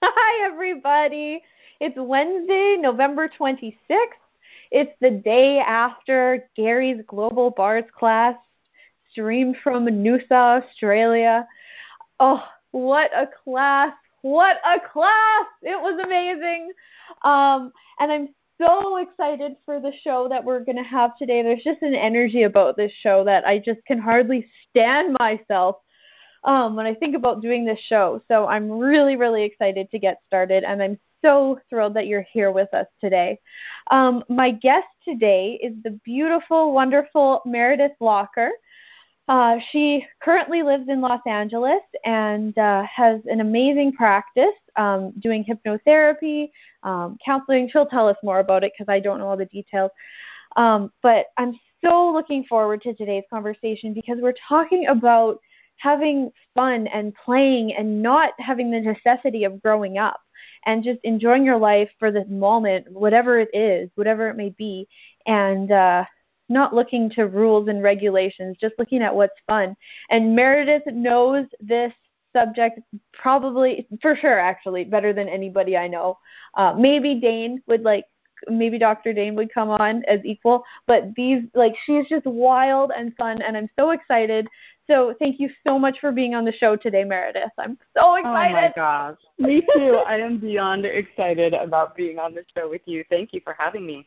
Hi, everybody. It's Wednesday, November 26th. It's the day after Gary's Global Bars class, streamed from Noosa, Australia. Oh, what a class! What a class! It was amazing. Um, and I'm so excited for the show that we're going to have today. There's just an energy about this show that I just can hardly stand myself um, when I think about doing this show. So I'm really, really excited to get started, and I'm so thrilled that you're here with us today. Um, my guest today is the beautiful, wonderful Meredith Locker. Uh, she currently lives in Los Angeles and uh, has an amazing practice um, doing hypnotherapy, um, counseling. She'll tell us more about it because I don't know all the details. Um, but I'm so looking forward to today's conversation because we're talking about having fun and playing and not having the necessity of growing up and just enjoying your life for the moment, whatever it is, whatever it may be, and uh, not looking to rules and regulations, just looking at what's fun. And Meredith knows this subject probably, for sure, actually, better than anybody I know. Uh, maybe Dane would like maybe Dr. Dane would come on as equal, but these like she's just wild and fun and I'm so excited so thank you so much for being on the show today, Meredith. I'm so excited. Oh my gosh. Me too. I am beyond excited about being on the show with you. Thank you for having me.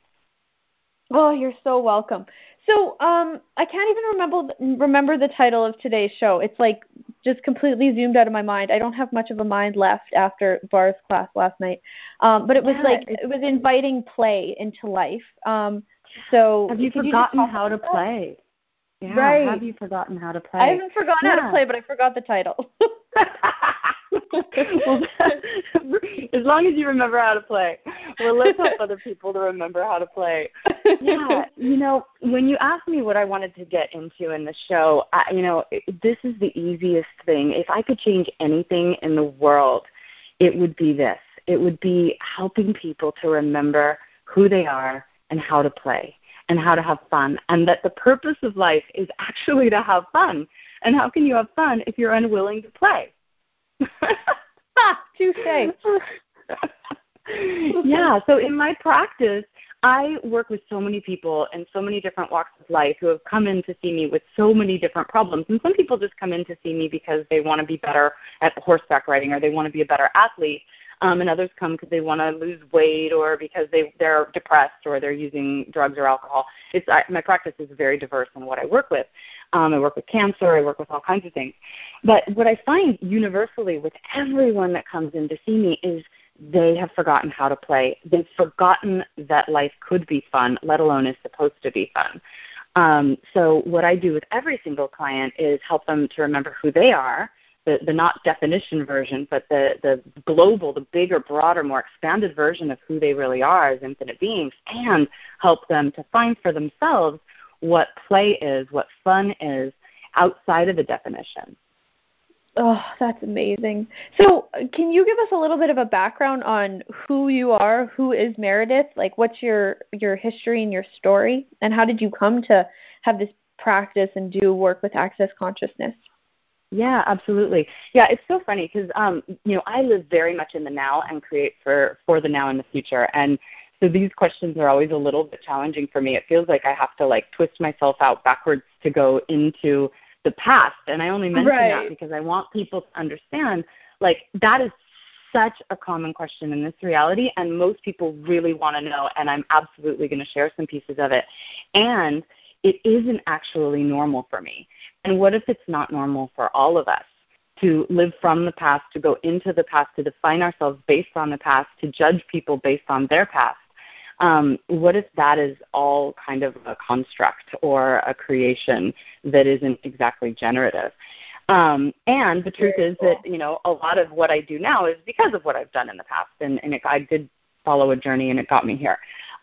Oh, you're so welcome. So, um, I can't even remember remember the title of today's show. It's like just completely zoomed out of my mind. I don't have much of a mind left after Bar's class last night. Um, but it was yeah, like it was inviting play into life. Um, so have you forgotten you how to play? Yeah, right. Have you forgotten how to play? I haven't forgotten yeah. how to play, but I forgot the title. well, as long as you remember how to play. Well, let's help other people to remember how to play. Yeah, you know, when you asked me what I wanted to get into in the show, I, you know, this is the easiest thing. If I could change anything in the world, it would be this. It would be helping people to remember who they are and how to play and how to have fun, and that the purpose of life is actually to have fun. And how can you have fun if you're unwilling to play? touche. yeah, so in my practice, I work with so many people in so many different walks of life who have come in to see me with so many different problems. And some people just come in to see me because they want to be better at horseback riding or they want to be a better athlete um, and others come because they want to lose weight or because they they're depressed or they're using drugs or alcohol. It's I, my practice is very diverse in what I work with. Um, I work with cancer. I work with all kinds of things. But what I find universally with everyone that comes in to see me is they have forgotten how to play. They've forgotten that life could be fun, let alone is supposed to be fun. Um, so what I do with every single client is help them to remember who they are the, the not definition version, but the, the global, the bigger, broader, more expanded version of who they really are as infinite beings, and help them to find for themselves what play is, what fun is outside of the definition. Oh, that's amazing. So, can you give us a little bit of a background on who you are? Who is Meredith? Like, what's your your history and your story, and how did you come to have this practice and do work with Access Consciousness? Yeah, absolutely. Yeah, it's so funny because um, you know I live very much in the now and create for for the now and the future, and so these questions are always a little bit challenging for me. It feels like I have to like twist myself out backwards to go into the past, and I only mention right. that because I want people to understand like that is such a common question in this reality, and most people really want to know, and I'm absolutely going to share some pieces of it, and it isn't actually normal for me. And what if it's not normal for all of us to live from the past, to go into the past, to define ourselves based on the past, to judge people based on their past? Um, what if that is all kind of a construct or a creation that isn't exactly generative? Um, and the truth Very is cool. that you know a lot of what I do now is because of what I've done in the past, and, and it, I did follow a journey, and it got me here.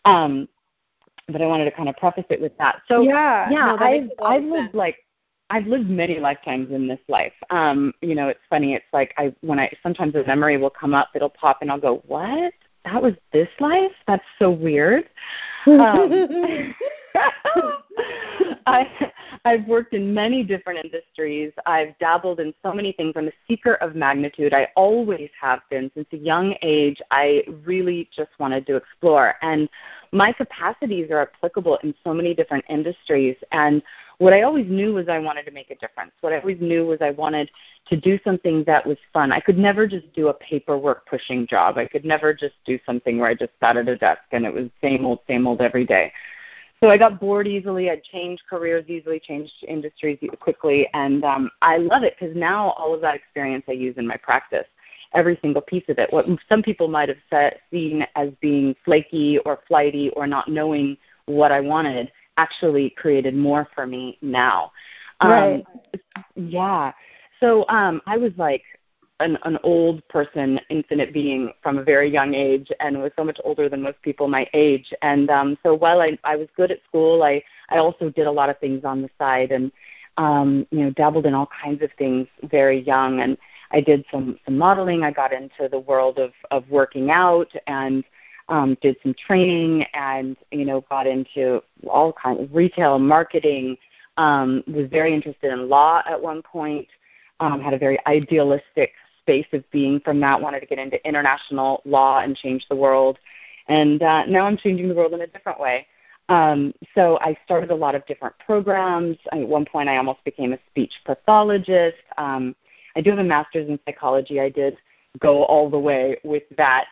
Um, but I wanted to kind of preface it with that. So yeah, yeah, no, I've I've lived like I've lived many lifetimes in this life. Um, you know, it's funny. It's like I when I sometimes a memory will come up, it'll pop, and I'll go, "What? That was this life? That's so weird." Um, I, I've worked in many different industries. I've dabbled in so many things. I'm a seeker of magnitude. I always have been. Since a young age, I really just wanted to explore. And my capacities are applicable in so many different industries. And what I always knew was I wanted to make a difference. What I always knew was I wanted to do something that was fun. I could never just do a paperwork pushing job. I could never just do something where I just sat at a desk and it was same old, same old every day. So I got bored easily. I changed careers easily, changed industries quickly, and um, I love it because now all of that experience I use in my practice. Every single piece of it. What some people might have set, seen as being flaky or flighty or not knowing what I wanted actually created more for me now. Um, right. Yeah. So um, I was like, an, an old person, infinite being from a very young age, and was so much older than most people my age. And um, so while I, I was good at school, I, I also did a lot of things on the side, and um, you know, dabbled in all kinds of things very young. And I did some some modeling. I got into the world of of working out and um, did some training, and you know, got into all kinds of retail marketing. Um, was very interested in law at one point. Um, had a very idealistic space of being from that, wanted to get into international law and change the world. And uh, now I'm changing the world in a different way. Um, so I started a lot of different programs. At one point, I almost became a speech pathologist. Um, I do have a master's in psychology. I did go all the way with that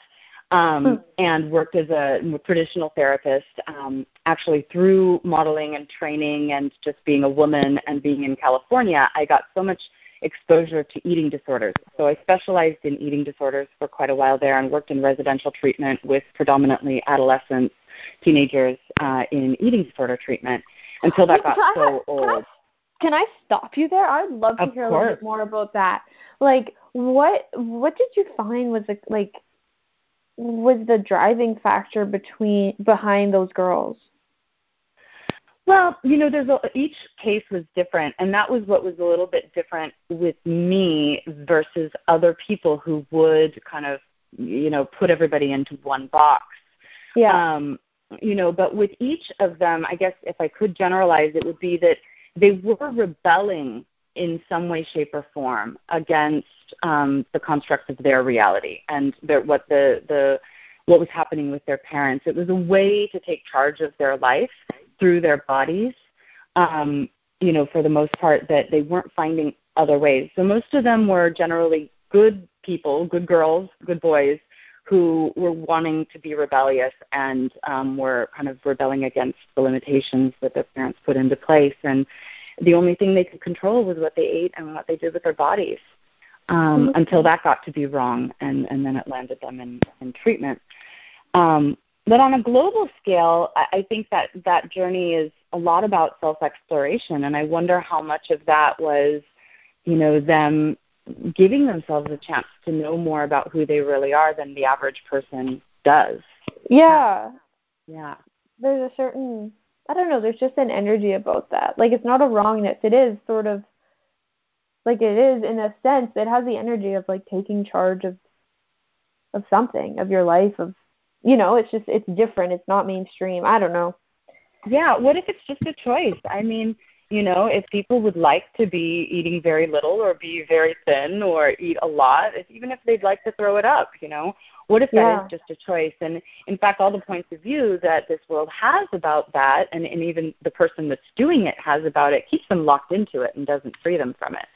um, hmm. and worked as a traditional therapist. Um, actually, through modeling and training and just being a woman and being in California, I got so much – exposure to eating disorders. So I specialized in eating disorders for quite a while there and worked in residential treatment with predominantly adolescents, teenagers uh, in eating disorder treatment until that got so old. Can I, can I stop you there? I'd love to of hear course. a little bit more about that. Like, what what did you find was the, like was the driving factor between behind those girls? Well, you know, there's a, each case was different, and that was what was a little bit different with me versus other people who would kind of, you know, put everybody into one box. Yeah. Um, you know, but with each of them, I guess if I could generalize, it would be that they were rebelling in some way, shape, or form against um, the constructs of their reality and their, what the the what was happening with their parents. It was a way to take charge of their life through their bodies, um, you know, for the most part, that they weren't finding other ways. So most of them were generally good people, good girls, good boys, who were wanting to be rebellious and um, were kind of rebelling against the limitations that their parents put into place. And the only thing they could control was what they ate and what they did with their bodies. Um, mm-hmm. Until that got to be wrong, and, and then it landed them in, in treatment. Um, but on a global scale, I think that that journey is a lot about self exploration, and I wonder how much of that was, you know, them giving themselves a chance to know more about who they really are than the average person does. Yeah. Yeah. There's a certain I don't know, there's just an energy about that. Like it's not a wrongness. It is sort of like it is in a sense, it has the energy of like taking charge of of something, of your life, of you know, it's just it's different. It's not mainstream. I don't know. Yeah, what if it's just a choice? I mean, you know, if people would like to be eating very little or be very thin or eat a lot, even if they'd like to throw it up, you know, what if yeah. that is just a choice? And in fact, all the points of view that this world has about that, and, and even the person that's doing it has about it, keeps them locked into it and doesn't free them from it.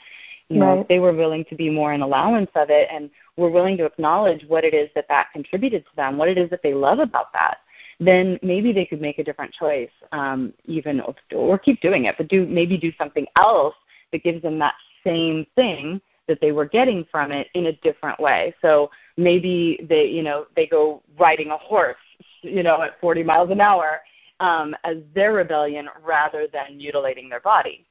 You know, if they were willing to be more in allowance of it and were willing to acknowledge what it is that that contributed to them, what it is that they love about that, then maybe they could make a different choice, um, even or keep doing it, but do maybe do something else that gives them that same thing that they were getting from it in a different way. So maybe they, you know, they go riding a horse, you know, at 40 miles an hour um, as their rebellion rather than mutilating their body.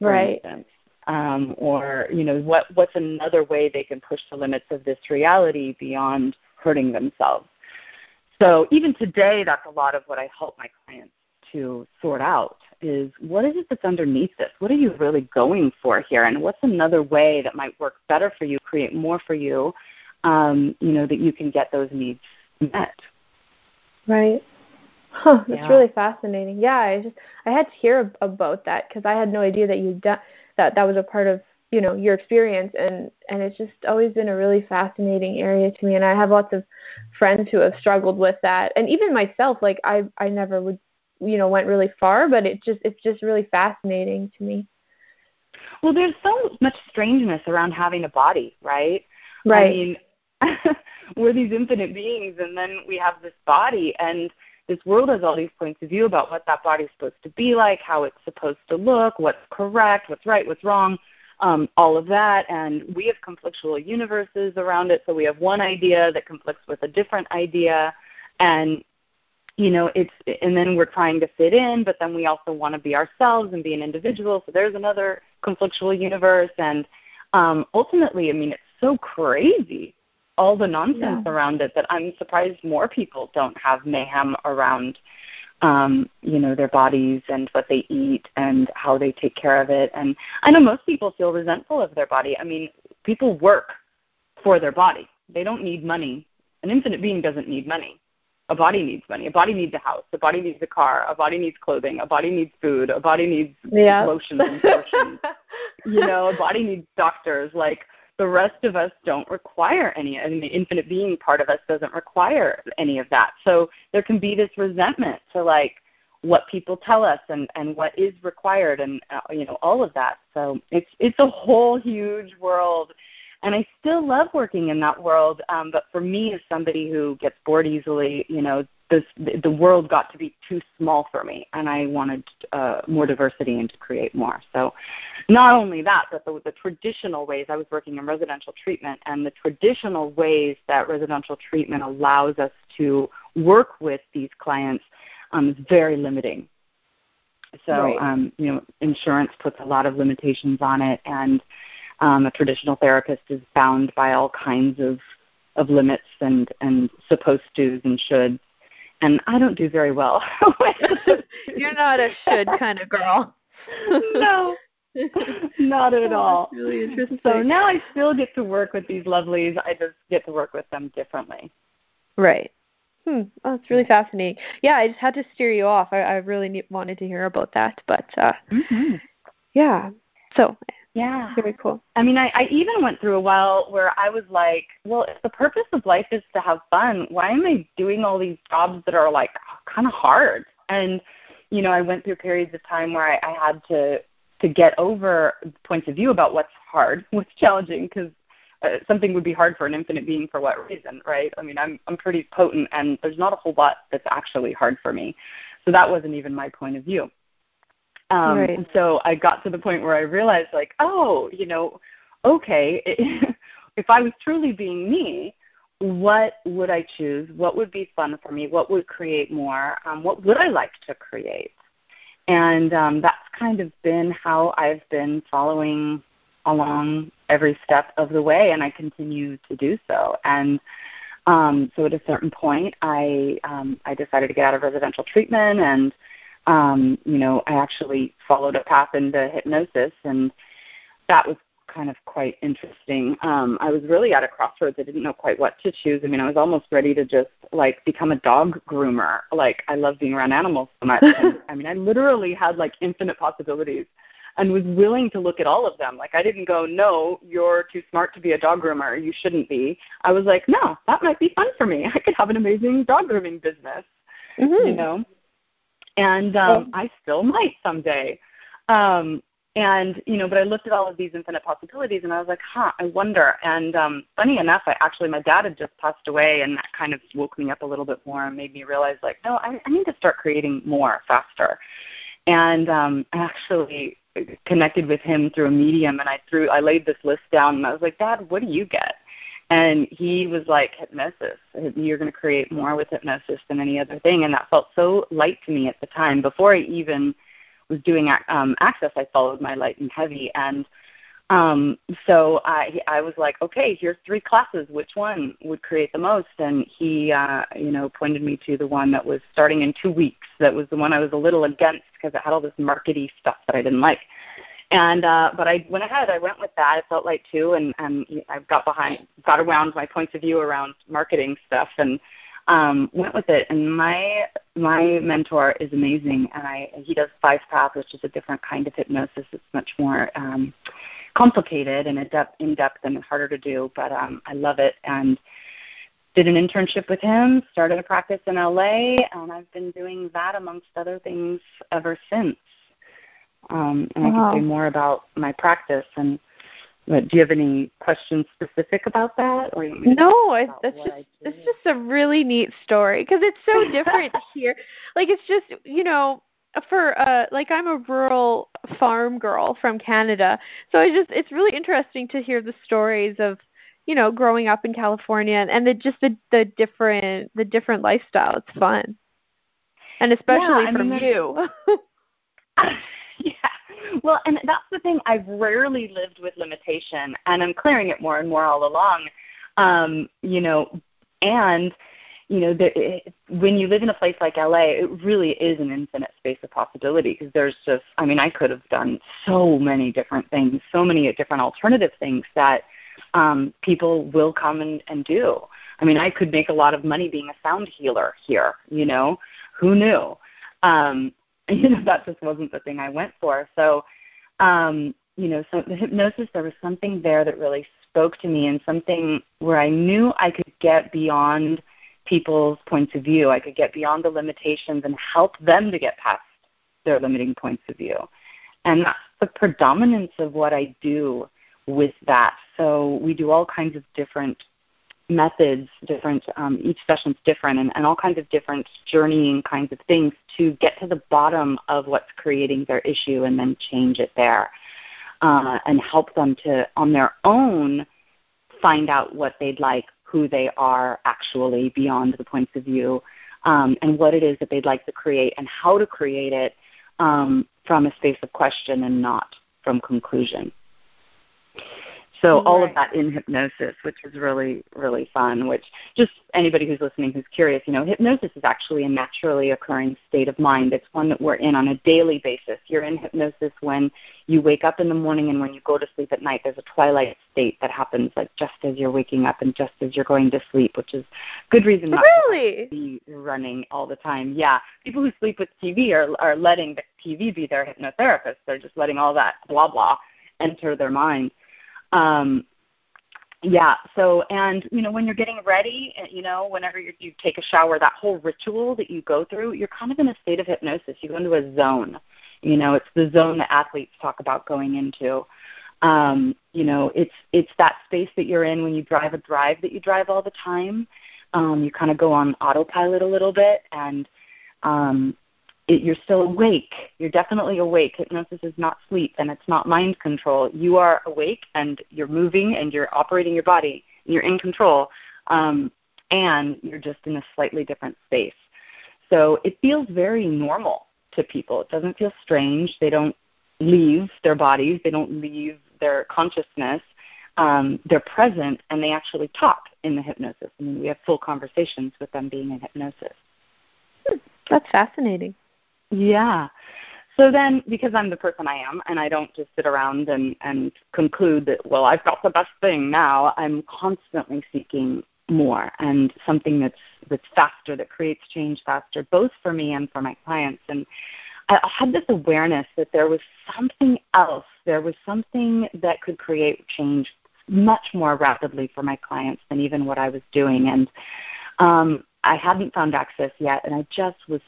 right. Instance um, or you know what what's another way they can push the limits of this reality beyond hurting themselves? So even today that's a lot of what i help my clients to sort out is what is it that's underneath this? What are you really going for here? And what's another way that might work better for you create more for you um, you know that you can get those needs met? Right. Huh, that's yeah. really fascinating. Yeah, I just I had to hear about that because I had no idea that you'd done that that was a part of you know your experience and and it's just always been a really fascinating area to me and I have lots of friends who have struggled with that and even myself like I I never would you know went really far but it just it's just really fascinating to me. Well, there's so much strangeness around having a body, right? Right. I mean, we're these infinite beings and then we have this body and this world has all these points of view about what that body's supposed to be like, how it's supposed to look, what's correct, what's right, what's wrong, um, all of that. And we have conflictual universes around it. So we have one idea that conflicts with a different idea. And, you know, it's, and then we're trying to fit in, but then we also want to be ourselves and be an individual. So there's another conflictual universe. And um, ultimately, I mean, it's so crazy all the nonsense yeah. around it that I'm surprised more people don't have mayhem around um, you know, their bodies and what they eat and how they take care of it. And I know most people feel resentful of their body. I mean, people work for their body. They don't need money. An infinite being doesn't need money. A body needs money. A body needs a house. A body needs a car. A body needs clothing. A body needs food. A body needs yeah. lotions and potions. you know, a body needs doctors. Like the rest of us don't require any I mean the infinite being part of us doesn't require any of that. So there can be this resentment to like what people tell us and and what is required and uh, you know all of that. So it's it's a whole huge world and I still love working in that world. Um, but for me, as somebody who gets bored easily, you know, this, the world got to be too small for me, and I wanted uh, more diversity and to create more. So, not only that, but the, the traditional ways I was working in residential treatment, and the traditional ways that residential treatment allows us to work with these clients um, is very limiting. So, right. um, you know, insurance puts a lot of limitations on it, and um, a traditional therapist is bound by all kinds of of limits and and supposed tos and shoulds and I don't do very well. You're not a should kind of girl. no, not at oh, all. really interesting. So now I still get to work with these lovelies. I just get to work with them differently. Right. Hmm. Oh, that's really fascinating. Yeah, I just had to steer you off. I, I really need, wanted to hear about that, but uh, mm-hmm. yeah. So yeah. Very cool. I mean, I, I even went through a while where I was like, well, if the purpose of life is to have fun, why am I doing all these jobs that are like kind of hard? And, you know, I went through periods of time where I, I had to to get over points of view about what's hard, what's challenging, because uh, something would be hard for an infinite being for what reason, right? I mean, I'm I'm pretty potent, and there's not a whole lot that's actually hard for me. So that wasn't even my point of view. Um, right. And so I got to the point where I realized, like, oh, you know, okay, if I was truly being me, what would I choose? What would be fun for me? What would create more? Um, what would I like to create? And um, that's kind of been how I've been following along every step of the way, and I continue to do so. And um, so at a certain point, I um, I decided to get out of residential treatment and um, you know, I actually followed a path into hypnosis, and that was kind of quite interesting. Um, I was really at a crossroads. I didn't know quite what to choose. I mean, I was almost ready to just like become a dog groomer. Like I love being around animals so much. and, I mean, I literally had like infinite possibilities and was willing to look at all of them. Like I didn't go, "No, you're too smart to be a dog groomer. You shouldn't be." I was like, "No, that might be fun for me. I could have an amazing dog grooming business." Mm-hmm. You know and um, I still might someday. Um, and you know, but I looked at all of these infinite possibilities, and I was like, huh, I wonder. And um, funny enough, I actually my dad had just passed away, and that kind of woke me up a little bit more and made me realize, like, no, I, I need to start creating more faster. And um, I actually connected with him through a medium, and I threw I laid this list down, and I was like, Dad, what do you get? And he was like, hypnosis. You're going to create more with hypnosis than any other thing. And that felt so light to me at the time. Before I even was doing um, access, I followed my light and heavy. And um, so I, I was like, okay, here's three classes. Which one would create the most? And he, uh, you know, pointed me to the one that was starting in two weeks. That was the one I was a little against because it had all this markety stuff that I didn't like. And uh, but I went ahead. I went with that. It felt like too, and and I got behind, got around my points of view around marketing stuff, and um, went with it. And my my mentor is amazing, and I he does five path, which is a different kind of hypnosis. It's much more um, complicated and in depth and harder to do, but um, I love it. And did an internship with him, started a practice in LA, and I've been doing that amongst other things ever since. Um, and wow. I can say more about my practice and but do you have any questions specific about that, or no? It's, that's just it's just a really neat story because it's so different here. Like it's just you know for uh like I'm a rural farm girl from Canada, so I just it's really interesting to hear the stories of you know growing up in California and, and the just the the different the different lifestyle. It's fun, and especially yeah, from mean, you. yeah well, and that's the thing. I've rarely lived with limitation, and I'm clearing it more and more all along. Um, you know, and you know, the, it, when you live in a place like LA, it really is an infinite space of possibility because there's just, I mean, I could have done so many different things, so many different alternative things that um, people will come and, and do. I mean, I could make a lot of money being a sound healer here, you know, who knew? Um, you know that just wasn't the thing I went for. So, um, you know, so the hypnosis there was something there that really spoke to me and something where I knew I could get beyond people's points of view. I could get beyond the limitations and help them to get past their limiting points of view. And that's the predominance of what I do with that. So we do all kinds of different methods, different um, each session's different, and, and all kinds of different journeying kinds of things to get to the bottom of what's creating their issue and then change it there, uh, and help them to on their own find out what they'd like, who they are actually beyond the points of view, um, and what it is that they'd like to create and how to create it um, from a space of question and not from conclusion. So right. all of that in hypnosis, which is really, really fun, which just anybody who's listening who's curious, you know, hypnosis is actually a naturally occurring state of mind. It's one that we're in on a daily basis. You're in hypnosis when you wake up in the morning and when you go to sleep at night. There's a twilight state that happens like just as you're waking up and just as you're going to sleep, which is good reason not really? to be running all the time. Yeah. People who sleep with TV are are letting the TV be their hypnotherapist. They're just letting all that blah blah enter their mind. Um, yeah. So, and you know, when you're getting ready, you know, whenever you, you take a shower, that whole ritual that you go through, you're kind of in a state of hypnosis. You go into a zone. You know, it's the zone that athletes talk about going into. Um, you know, it's it's that space that you're in when you drive a drive that you drive all the time. Um, you kind of go on autopilot a little bit, and um, it, you're still awake. You're definitely awake. Hypnosis is not sleep and it's not mind control. You are awake and you're moving and you're operating your body. And you're in control, um, and you're just in a slightly different space. So it feels very normal to people. It doesn't feel strange. They don't leave their bodies. They don't leave their consciousness. Um, they're present and they actually talk in the hypnosis. I mean, we have full conversations with them being in hypnosis. Hmm, that's fascinating. Yeah. So then, because I'm the person I am, and I don't just sit around and, and conclude that, well, I've got the best thing now, I'm constantly seeking more and something that's that's faster, that creates change faster, both for me and for my clients. And I had this awareness that there was something else, there was something that could create change much more rapidly for my clients than even what I was doing. And um, I hadn't found access yet, and I just was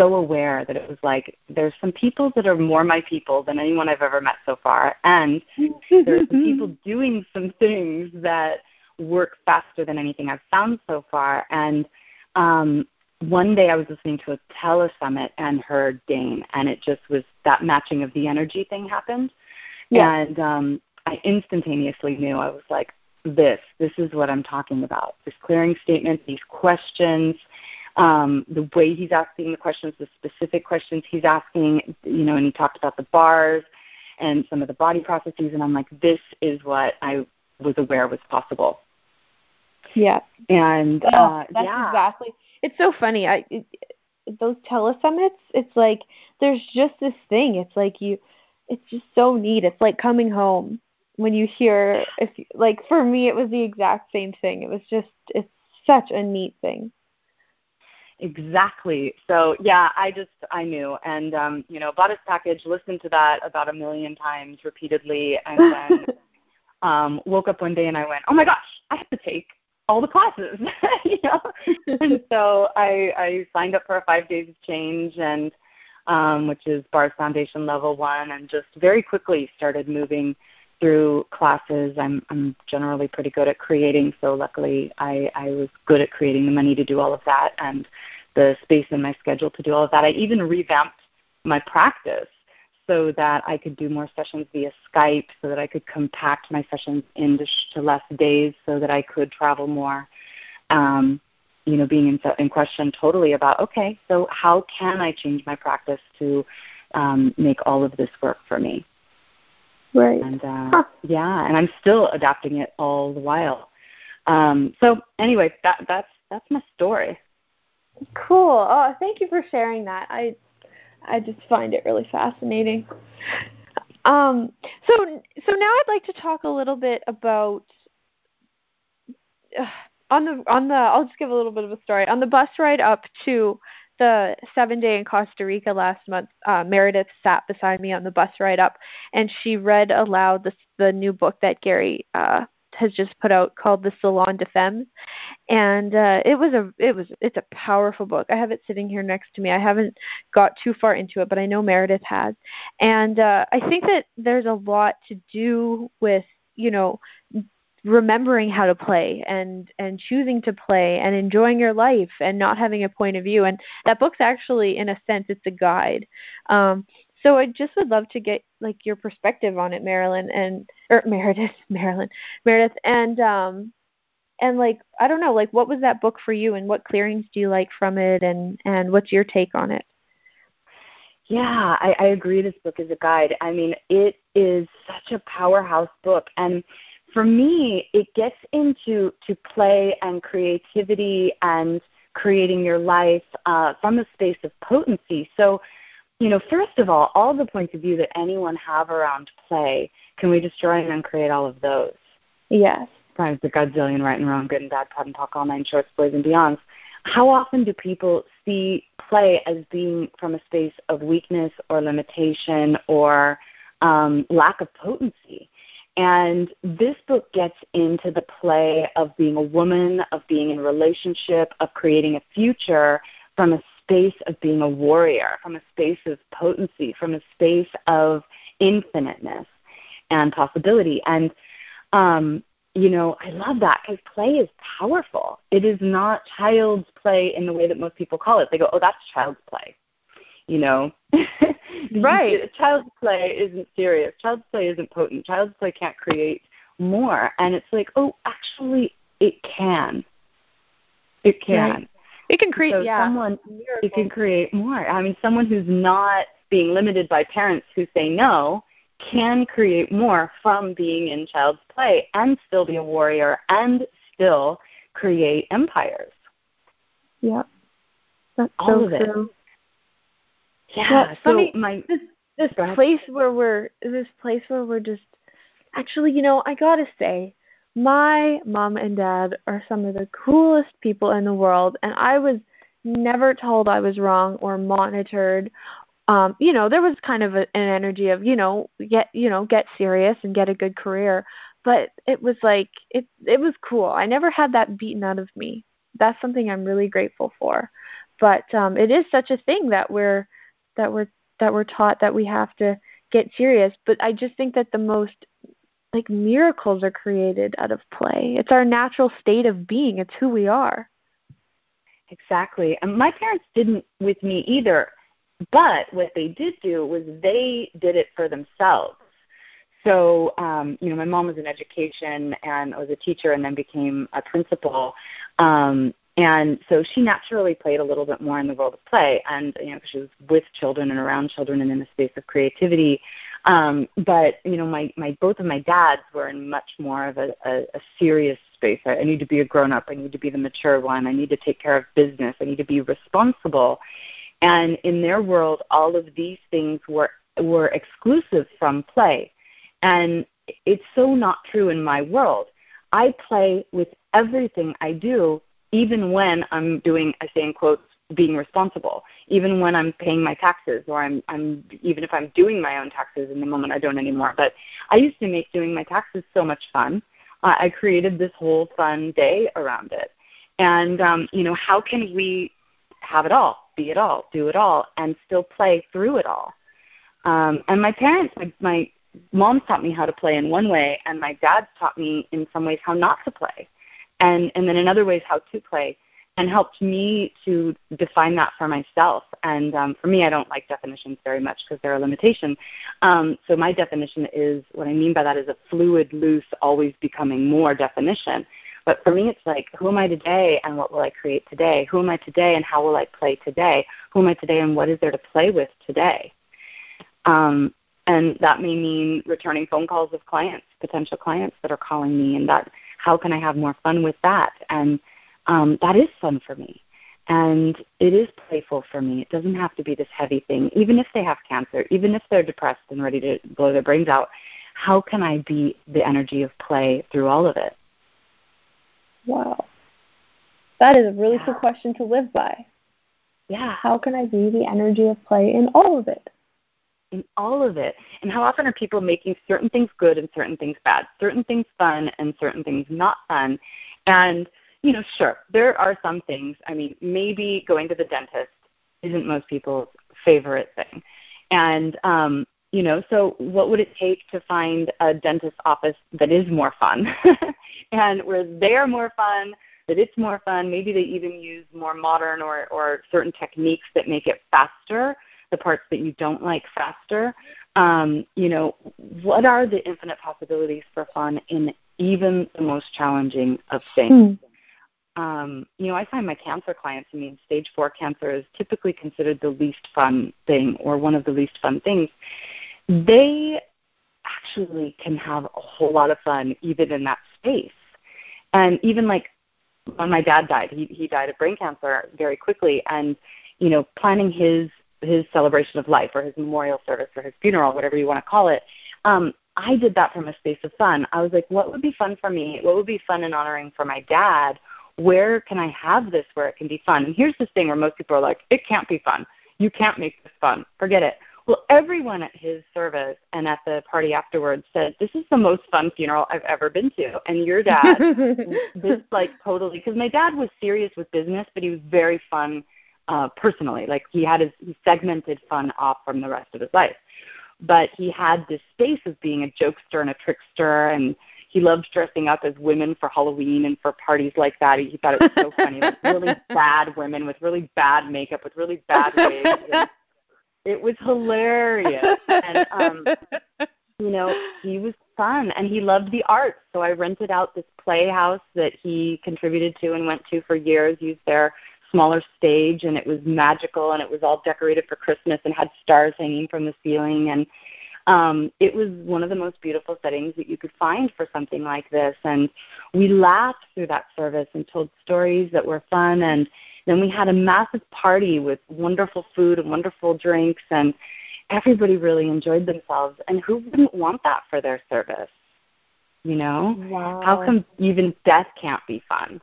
so aware that it was like there's some people that are more my people than anyone I've ever met so far, and there's some people doing some things that work faster than anything I've found so far. And um, one day I was listening to a telesummit and heard Dane, and it just was that matching of the energy thing happened, yeah. and um, I instantaneously knew I was like, this, this is what I'm talking about. This clearing statement, these questions, um, the way he's asking the questions, the specific questions he's asking, you know, and he talked about the bars and some of the body processes, and I'm like, this is what I was aware was possible. Yeah. And oh, uh, that's yeah. exactly. It's so funny. I it, those telesummits. It's like there's just this thing. It's like you. It's just so neat. It's like coming home when you hear. If like for me, it was the exact same thing. It was just. It's such a neat thing. Exactly. So yeah, I just I knew, and um, you know, bought his package, listened to that about a million times repeatedly, and then um, woke up one day and I went, oh my gosh, I have to take all the classes, you know. and so I I signed up for a five days of change and um, which is Bars Foundation Level One, and just very quickly started moving through classes. I'm I'm generally pretty good at creating, so luckily I I was good at creating the money to do all of that and the space in my schedule to do all of that. I even revamped my practice so that I could do more sessions via Skype, so that I could compact my sessions into to less days, so that I could travel more. Um, you know, being in, in question totally about okay, so how can I change my practice to um, make all of this work for me? Right. And uh, huh. yeah, and I'm still adapting it all the while. Um, so anyway, that that's that's my story. Cool. Oh, thank you for sharing that. I I just find it really fascinating. Um, so so now I'd like to talk a little bit about uh, on the on the I'll just give a little bit of a story on the bus ride up to the seven day in Costa Rica last month. Uh, Meredith sat beside me on the bus ride up, and she read aloud the the new book that Gary uh, has just put out called The Salon des Femmes, and uh, it was a it was it's a powerful book. I have it sitting here next to me. I haven't got too far into it, but I know Meredith has, and uh, I think that there's a lot to do with you know remembering how to play and and choosing to play and enjoying your life and not having a point of view and that book's actually in a sense it's a guide um so I just would love to get like your perspective on it, Marilyn and or Meredith, Marilyn, Meredith, and um, and like I don't know, like what was that book for you, and what clearings do you like from it, and and what's your take on it? Yeah, I, I agree. This book is a guide. I mean, it is such a powerhouse book, and for me, it gets into to play and creativity and creating your life uh, from a space of potency. So you know, first of all, all the points of view that anyone have around play, can we destroy and uncreate all of those? Yes. Times the Godzillion, right and wrong, good and bad, POD and POC, all nine shorts, boys and beyonds. How often do people see play as being from a space of weakness or limitation or um, lack of potency? And this book gets into the play of being a woman, of being in relationship, of creating a future from a space of being a warrior, from a space of potency, from a space of infiniteness and possibility. And, um, you know, I love that because play is powerful. It is not child's play in the way that most people call it. They go, oh, that's child's play. You know, right? child's play isn't serious. Child's play isn't potent. Child's play can't create more. And it's like, oh, actually, it can. It can. Right. It can create, so yeah. Someone, it can create more. I mean, someone who's not being limited by parents who say no can create more from being in child's play and still be a warrior and still create empires. Yep. That's All so of true. It. Yeah. so funny, my this this place where we're this place where we're just actually, you know, I gotta say, my mom and dad are some of the coolest people in the world and I was never told I was wrong or monitored. Um, you know, there was kind of a, an energy of, you know, get, you know, get serious and get a good career, but it was like it it was cool. I never had that beaten out of me. That's something I'm really grateful for. But um it is such a thing that we're that we're that we're taught that we have to get serious, but I just think that the most like miracles are created out of play. It's our natural state of being. It's who we are. Exactly. And my parents didn't with me either. But what they did do was they did it for themselves. So, um, you know, my mom was in education and was a teacher and then became a principal. Um, and so she naturally played a little bit more in the world of play and you know she was with children and around children and in the space of creativity um, but you know, my my both of my dads were in much more of a, a, a serious space. I, I need to be a grown up. I need to be the mature one. I need to take care of business. I need to be responsible. And in their world, all of these things were were exclusive from play. And it's so not true in my world. I play with everything I do, even when I'm doing, I say in quotes, being responsible even when i'm paying my taxes or i'm i'm even if i'm doing my own taxes in the moment i don't anymore. But i used to make doing my taxes so much fun. Uh, i created this whole fun day around it. And um you know how can we have it all be it all do it all and still play through it all? Um and my parents my, my mom taught me how to play in one way and my dad taught me in some ways how not to play and and then in other ways how to play and helped me to define that for myself. And um, for me, I don't like definitions very much because they're a limitation. Um, so my definition is what I mean by that is a fluid, loose, always becoming more definition. But for me, it's like, who am I today and what will I create today? Who am I today and how will I play today? Who am I today and what is there to play with today? Um, and that may mean returning phone calls of clients, potential clients that are calling me, and that how can I have more fun with that? And um, that is fun for me. And it is playful for me. It doesn't have to be this heavy thing. Even if they have cancer, even if they're depressed and ready to blow their brains out, how can I be the energy of play through all of it? Wow. That is a really yeah. cool question to live by. Yeah. How can I be the energy of play in all of it? In all of it. And how often are people making certain things good and certain things bad, certain things fun and certain things not fun? And you know, sure, there are some things. I mean, maybe going to the dentist isn't most people's favorite thing. And, um, you know, so what would it take to find a dentist office that is more fun and where they're more fun, that it's more fun? Maybe they even use more modern or, or certain techniques that make it faster, the parts that you don't like faster. Um, you know, what are the infinite possibilities for fun in even the most challenging of things? Mm um, you know, I find my cancer clients, I mean, stage four cancer is typically considered the least fun thing or one of the least fun things. They actually can have a whole lot of fun even in that space. And even like when my dad died, he, he died of brain cancer very quickly. And, you know, planning his his celebration of life or his memorial service or his funeral, whatever you want to call it, um, I did that from a space of fun. I was like, what would be fun for me? What would be fun and honoring for my dad? where can I have this where it can be fun? And here's this thing where most people are like, it can't be fun. You can't make this fun. Forget it. Well, everyone at his service and at the party afterwards said, "This is the most fun funeral I've ever been to." And your dad, this like totally, because my dad was serious with business, but he was very fun uh, personally. Like he had his he segmented fun off from the rest of his life, but he had this space of being a jokester and a trickster, and he loved dressing up as women for Halloween and for parties like that. He, he thought it was so funny. Like really bad women with really bad makeup, with really bad wigs. And it was hilarious. And um you know, he was fun and he loved the arts. So I rented out this playhouse that he contributed to and went to for years, used their smaller stage and it was magical and it was all decorated for Christmas and had stars hanging from the ceiling and um, it was one of the most beautiful settings that you could find for something like this. And we laughed through that service and told stories that were fun. And then we had a massive party with wonderful food and wonderful drinks. And everybody really enjoyed themselves. And who wouldn't want that for their service? You know? Wow. How come even death can't be fun?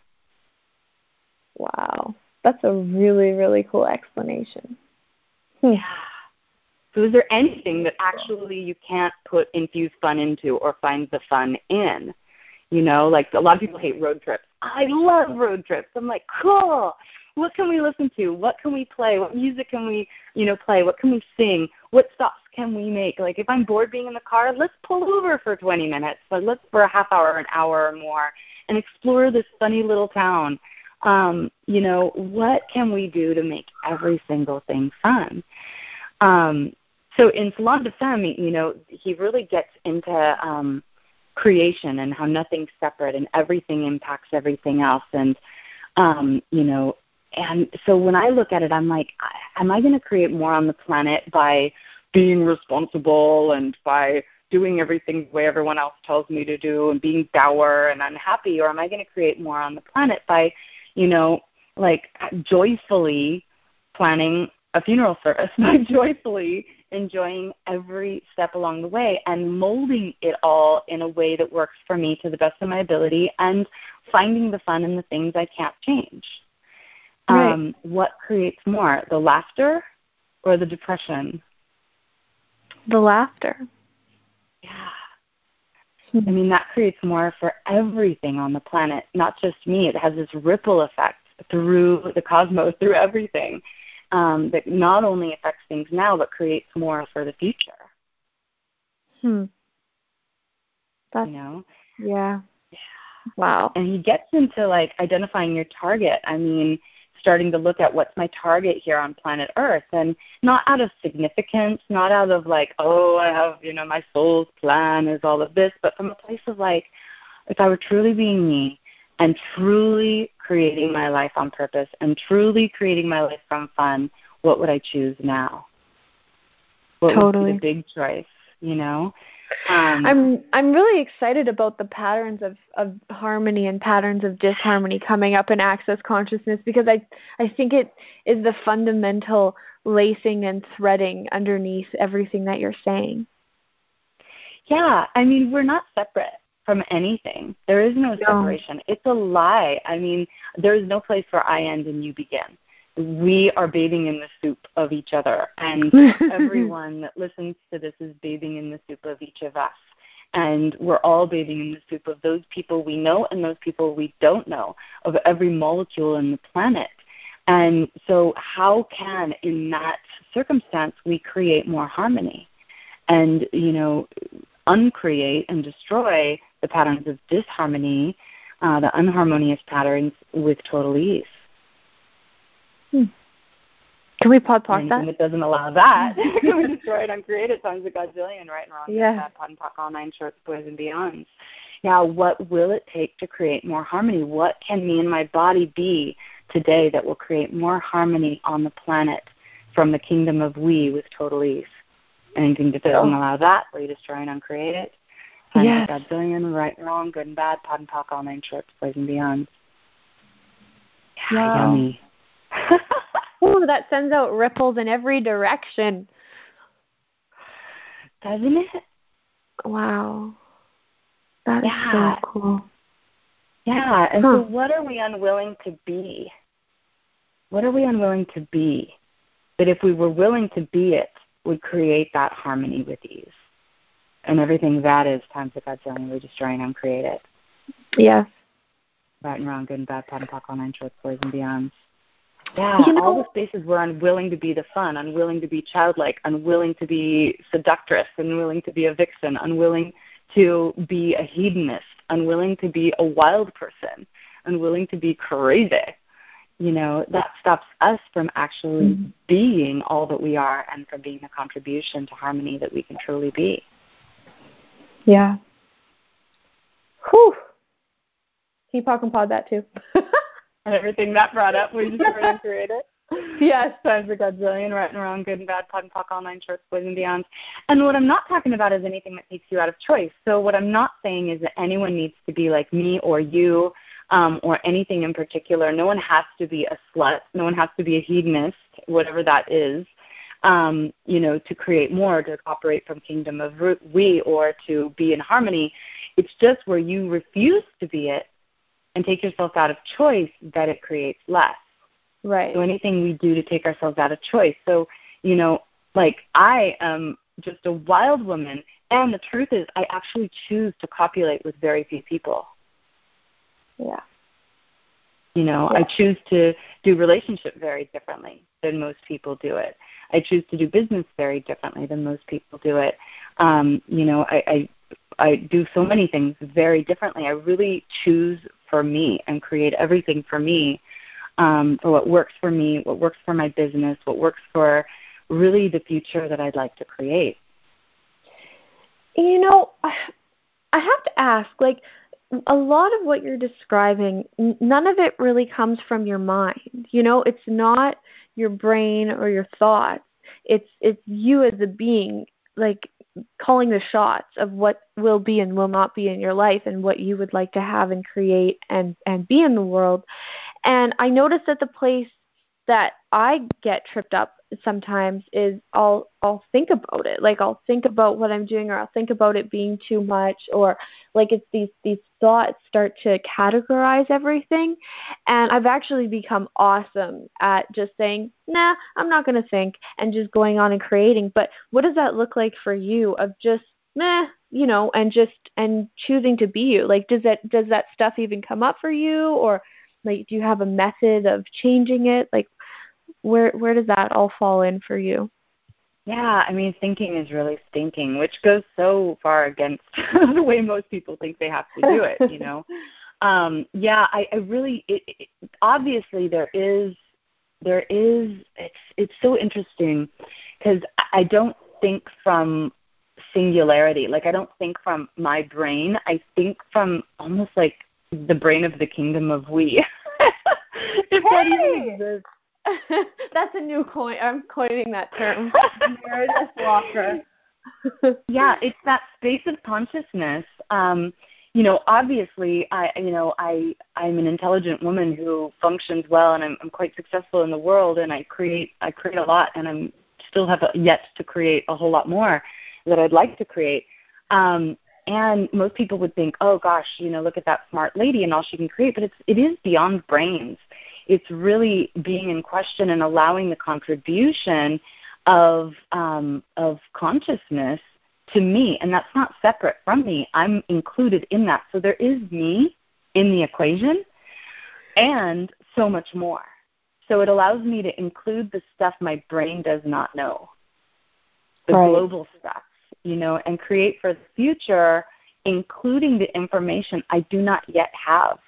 Wow. That's a really, really cool explanation. Hmm. Yeah. So is there anything that actually you can't put infuse fun into or find the fun in? You know, like a lot of people hate road trips. I love road trips. I'm like, cool. What can we listen to? What can we play? What music can we, you know, play? What can we sing? What stops can we make? Like if I'm bored being in the car, let's pull over for 20 minutes. But let's for a half hour, an hour or more, and explore this funny little town. Um, you know, what can we do to make every single thing fun? Um, so in Salon des Femmes, you know, he really gets into um, creation and how nothing's separate and everything impacts everything else. And, um, you know, and so when I look at it, I'm like, am I going to create more on the planet by being responsible and by doing everything the way everyone else tells me to do and being dour and unhappy? Or am I going to create more on the planet by, you know, like joyfully planning a funeral service, by joyfully enjoying every step along the way and molding it all in a way that works for me to the best of my ability and finding the fun in the things I can't change. Um. What creates more, the laughter or the depression? The laughter. Yeah. I mean, that creates more for everything on the planet, not just me. It has this ripple effect through the cosmos, through everything, um, that not only affects things now, but creates more for the future. Hmm. That's, you know? Yeah. Wow. And he gets into like identifying your target. I mean, starting to look at what's my target here on planet Earth and not out of significance, not out of like, oh, I have, you know, my soul's plan is all of this, but from a place of like, if I were truly being me and truly creating my life on purpose and truly creating my life from fun, what would I choose now? What totally. would be the big choice, you know? Um, I'm I'm really excited about the patterns of, of harmony and patterns of disharmony coming up in access consciousness because I I think it is the fundamental lacing and threading underneath everything that you're saying. Yeah, I mean we're not separate from anything. There is no separation. No. It's a lie. I mean, there is no place where I end and you begin we are bathing in the soup of each other, and everyone that listens to this is bathing in the soup of each of us. And we're all bathing in the soup of those people we know and those people we don't know, of every molecule in the planet. And so, how can, in that circumstance, we create more harmony and, you know, uncreate and destroy the patterns of disharmony, uh, the unharmonious patterns, with total ease? Hmm. Can we pod talk that? It doesn't allow that. Can we destroy it, uncreate it times a gazillion, right and wrong, yeah. POD and POC all nine shorts, boys and beyonds. Now, what will it take to create more harmony? What can me and my body be today that will create more harmony on the planet from the kingdom of we with total ease? Anything that doesn't oh. allow that, will you destroy and uncreate it? Times yes. a gazillion, right and wrong, good and bad, POD and POC all nine shorts, boys and beyonds. Yeah, wow. yummy. Ooh, that sends out ripples in every direction. Doesn't it? Wow. That is yeah. so cool. Yeah, and huh. so what are we unwilling to be? What are we unwilling to be? That if we were willing to be it, would create that harmony with ease. And everything that is times that God's done, we destroy and uncreate it. Yes. Right and wrong, good and bad, POD and POC, all nine shorts, boys and beyonds. Yeah, you know, all the spaces where unwilling to be the fun, unwilling to be childlike, unwilling to be seductress, unwilling to be a vixen, unwilling to be a hedonist, unwilling to be a wild person, unwilling to be crazy. You know, that stops us from actually mm-hmm. being all that we are and from being the contribution to harmony that we can truly be. Yeah. Whew. Keep talking pod that too. and everything that brought up. We just and created. Yes, times a godzillion, right and wrong, good and bad, POD and POC, all nine shorts, boys and beyond. And what I'm not talking about is anything that takes you out of choice. So what I'm not saying is that anyone needs to be like me or you um, or anything in particular. No one has to be a slut. No one has to be a hedonist, whatever that is. Um, you know, to create more, to operate from kingdom of we, or to be in harmony. It's just where you refuse to be it and take yourself out of choice that it creates less. Right. So anything we do to take ourselves out of choice. So, you know, like I am just a wild woman and the truth is I actually choose to copulate with very few people. Yeah. You know, yeah. I choose to do relationship very differently than most people do it. I choose to do business very differently than most people do it. Um, you know, I, I I do so many things very differently. I really choose for me and create everything for me, um, for what works for me, what works for my business, what works for really the future that I'd like to create. You know, I have to ask, like, a lot of what you're describing, none of it really comes from your mind. You know, it's not your brain or your thoughts. It's it's you as a being, like calling the shots of what will be and will not be in your life and what you would like to have and create and and be in the world. And i noticed that the place that i get tripped up sometimes is I'll I'll think about it. Like I'll think about what I'm doing or I'll think about it being too much or like it's these these thoughts start to categorize everything and I've actually become awesome at just saying, "Nah, I'm not going to think" and just going on and creating. But what does that look like for you of just meh, you know, and just and choosing to be you? Like does that does that stuff even come up for you or like do you have a method of changing it? Like where where does that all fall in for you? Yeah, I mean, thinking is really stinking, which goes so far against the way most people think they have to do it. You know, um, yeah, I, I really, it, it, obviously there is, there is, it's it's so interesting because I don't think from singularity. Like I don't think from my brain. I think from almost like the brain of the kingdom of we. if hey! that even exists. That's a new coin. I'm coining that term. Meredith Walker. yeah, it's that space of consciousness. Um, you know, obviously, I, you know, I, I'm an intelligent woman who functions well, and I'm, I'm quite successful in the world, and I create, I create a lot, and I'm still have yet to create a whole lot more that I'd like to create. Um, and most people would think, oh gosh, you know, look at that smart lady and all she can create, but it's it is beyond brains it's really being in question and allowing the contribution of um, of consciousness to me, and that's not separate from me. I'm included in that. So there is me in the equation, and so much more. So it allows me to include the stuff my brain does not know, the right. global stuff, you know, and create for the future, including the information I do not yet have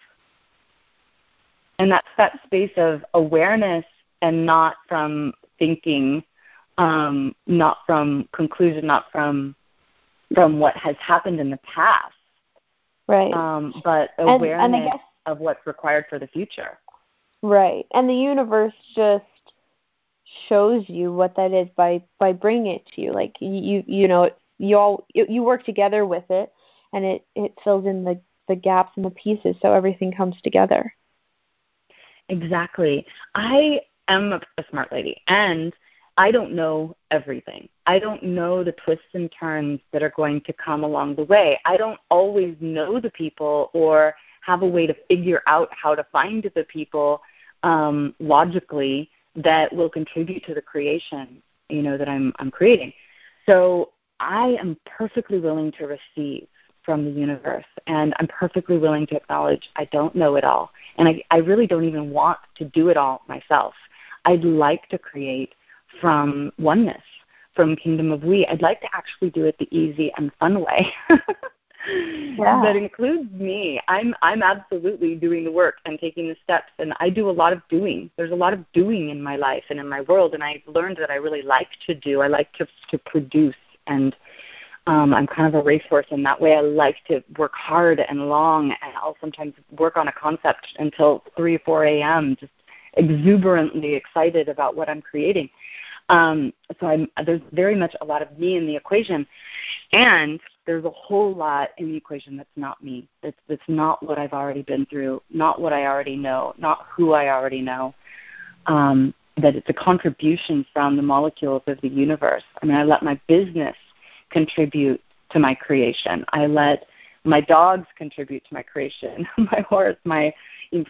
and that's that space of awareness and not from thinking um, not from conclusion not from from what has happened in the past. Right. Um, but awareness and, and guess, of what's required for the future. Right. And the universe just shows you what that is by by bringing it to you. Like you you know you all you work together with it and it it fills in the the gaps and the pieces so everything comes together Exactly. I am a, smart lady and I don't know everything. I don't know the twists and turns that are going to come along the way. I don't always know the people or have a way to figure out how to find the people um, logically that will contribute to the creation, you know, that I'm I'm creating. So I am perfectly willing to receive from the universe. And I'm perfectly willing to acknowledge I don't know it all. And I, I really don't even want to do it all myself. I'd like to create from oneness, from Kingdom of We. I'd like to actually do it the easy and fun way. yeah. That includes me. I'm I'm absolutely doing the work and taking the steps and I do a lot of doing. There's a lot of doing in my life and in my world and I've learned that I really like to do. I like to to produce and um, I'm kind of a racehorse in that way. I like to work hard and long, and I'll sometimes work on a concept until 3 or 4 a.m., just exuberantly excited about what I'm creating. Um, so I'm, there's very much a lot of me in the equation, and there's a whole lot in the equation that's not me. That's, not what I've already been through, not what I already know, not who I already know. Um, that it's a contribution from the molecules of the universe. I mean, I let my business contribute to my creation. I let my dogs contribute to my creation, my horse, my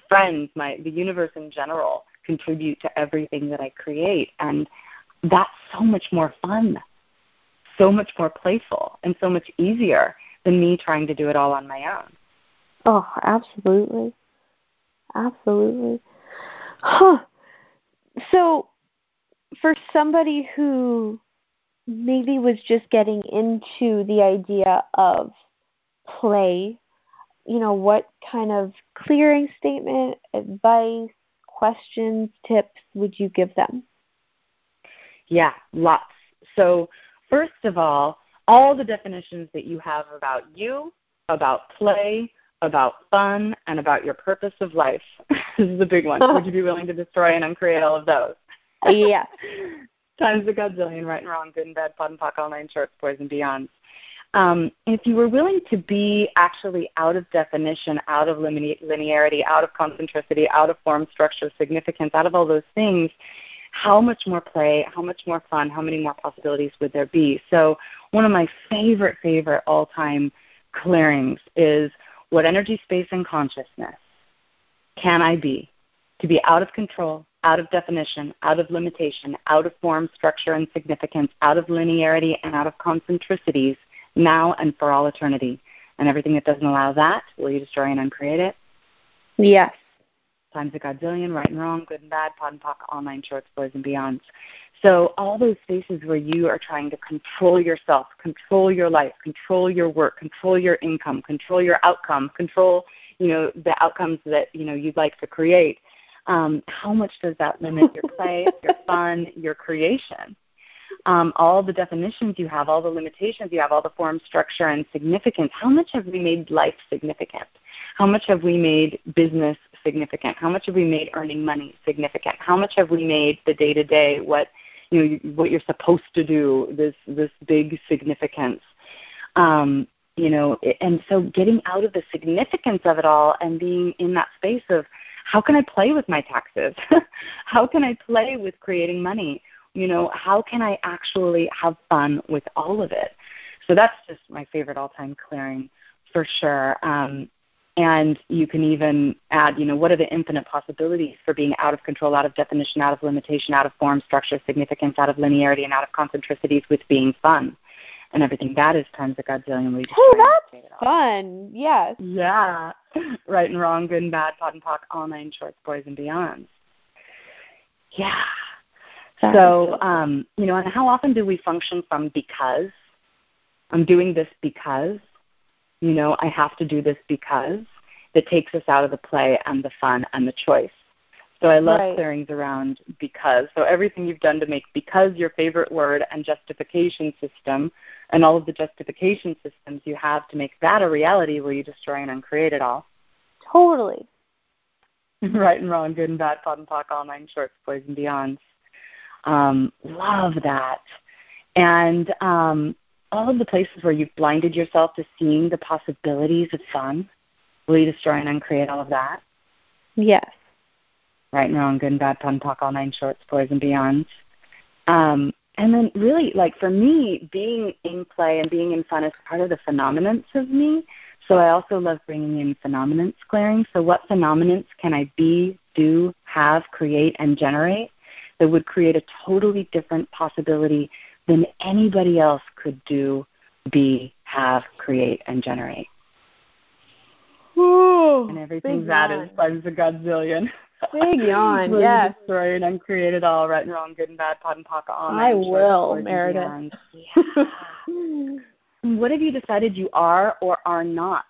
friends, my the universe in general contribute to everything that I create, and that's so much more fun, so much more playful, and so much easier than me trying to do it all on my own. Oh, absolutely, absolutely. Huh. So, for somebody who maybe was just getting into the idea of play, you know, what kind of clearing statement, advice, questions, tips would you give them? Yeah, lots. So, first of all, all the definitions that you have about you, about play, about fun, and about your purpose of life. this is a big one. Would you be willing to destroy and uncreate all of those? yeah. times a gazillion, right and wrong, good and bad, and POC, all nine shorts, boys and beyonds. Um, if you were willing to be actually out of definition, out of linearity, out of concentricity, out of form, structure, significance, out of all those things, how much more play, how much more fun, how many more possibilities would there be? So, one of my favorite, favorite all time clearings is what energy, space, and consciousness can I be to be out of control, out of definition, out of limitation, out of form, structure, and significance, out of linearity, and out of concentricities now and for all eternity. And everything that doesn't allow that, will you destroy and uncreate it? Yes. Times a godzillion, right and wrong, good and bad, POD and POC, online shorts, boys and beyonds. So all those spaces where you are trying to control yourself, control your life, control your work, control your income, control your outcome, control, you know, the outcomes that, you know, you'd like to create, um, how much does that limit your play, your fun, your creation? Um, all the definitions you have, all the limitations you have, all the form, structure, and significance. How much have we made life significant? How much have we made business significant? How much have we made earning money significant? How much have we made the day to day what you know what you're supposed to do? This this big significance. Um, you know, and so getting out of the significance of it all and being in that space of how can I play with my taxes? how can I play with creating money? You know, how can I actually have fun with all of it? So that's just my favorite all-time clearing for sure. Um, and you can even add, you know, what are the infinite possibilities for being out of control, out of definition, out of limitation, out of form, structure, significance, out of linearity, and out of concentricities with being fun and everything. That is times a godzillion. We just oh, that's fun. Yes. Yeah. Right and wrong, good and bad, POD and POC, all nine shorts, boys and beyonds. Yeah. That so, um, you know, and how often do we function from because? I'm doing this because, you know, I have to do this because that takes us out of the play and the fun and the choice. So I love right. clearings around because. So everything you've done to make because your favorite word and justification system and all of the justification systems you have to make that a reality where you destroy and uncreate it all. Totally. right and wrong, good and bad, POD and POC, all nine shorts, boys and beyonds. Um, love that. And um, all of the places where you've blinded yourself to seeing the possibilities of fun, will you destroy and uncreate all of that? Yes. Right and wrong, good and bad, POD Talk, all nine shorts, boys and beyonds. Um, and then really like for me being in play and being in fun is part of the phenomenons of me. So i also love bringing in phenomenons clearing so what phenomenons can i be do have create and generate that would create a totally different possibility than anybody else could do be have create and generate? Ooh, and everything that is times a godzillion Big yawn, yes. Destroy and uncreate it all, right and wrong, good and bad, POD and POC, all I will, Meredith. Yeah. what have you decided you are or are not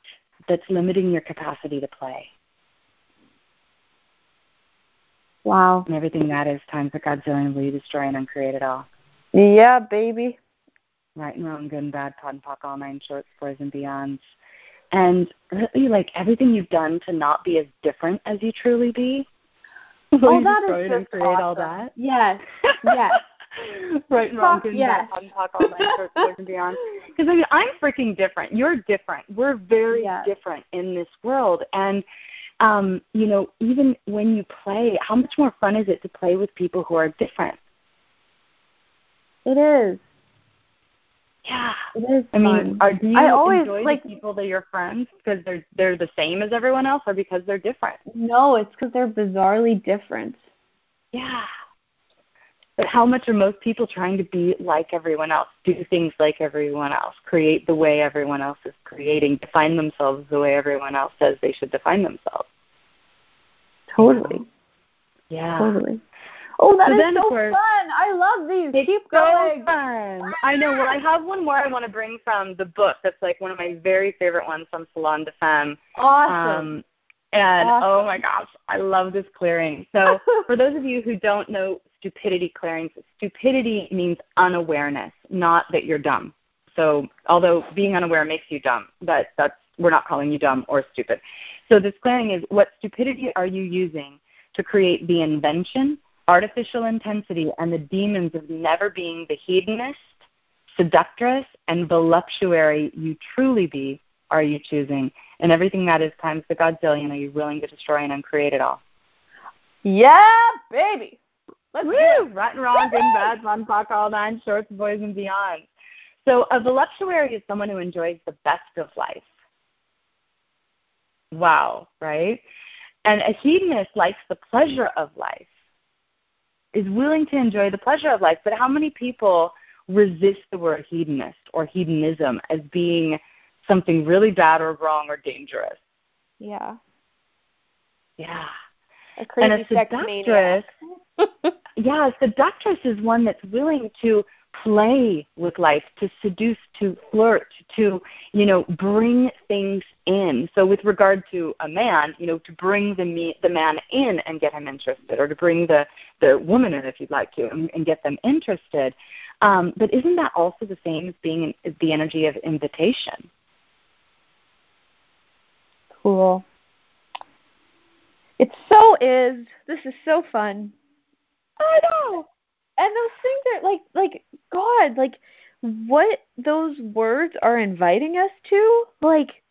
that's limiting your capacity to play? Wow. And everything that is times a godzillion, will you destroy and uncreate it all? Yeah, baby. Right and wrong, good and bad, POD and POC, all nine shorts, boys and beyonds. And really, like everything you've done to not be as different as you truly be, oh, that is just create awesome. all that. Yes, yes. right and wrong, good yes. and talk all night, short, and beyond. Because I mean, I'm freaking different. You're different. We're very yes. different in this world, and um, you know, even when you play, how much more fun is it to play with people who are different? It is. Yeah, it is. I mean, are do you I always, enjoy like, the people that you're friends because they're they're the same as everyone else, or because they're different? No, it's because they're bizarrely different. Yeah. But how much are most people trying to be like everyone else, do things like everyone else, create the way everyone else is creating, define themselves the way everyone else says they should define themselves? Totally. Yeah. Totally. Oh, that so is so course, fun! I love these. It's Keep so going. fun. I know. Well, I have one more I want to bring from the book. That's like one of my very favorite ones from Salon des Femmes. Awesome. Um, and awesome. oh my gosh, I love this clearing. So, for those of you who don't know stupidity clearings, stupidity means unawareness, not that you're dumb. So, although being unaware makes you dumb, but that's we're not calling you dumb or stupid. So, this clearing is what stupidity are you using to create the invention artificial intensity, and the demons of never being the hedonist, seductress, and voluptuary you truly be are you choosing? And everything that is times the godzillion, are you willing to destroy and uncreate it all? Yeah, baby. Let's Woo! Right and wrong, good and bad, fun, fuck, all nine, shorts, boys, and beyond. So a voluptuary is someone who enjoys the best of life. Wow, right? And a hedonist likes the pleasure of life, is willing to enjoy the pleasure of life. But how many people resist the word hedonist or hedonism as being something really bad or wrong or dangerous? Yeah. Yeah. A crazy and a seductress, yeah, a seductress is one that's willing to play with life, to seduce, to flirt, to, you know, bring things in. So with regard to a man, you know, to bring the me, the man in and get him interested, or to bring the, the woman in if you'd like to and, and get them interested. Um, but isn't that also the same as being in, the energy of invitation? Cool. It so is. This is so fun. I know and those things are like like god like what those words are inviting us to like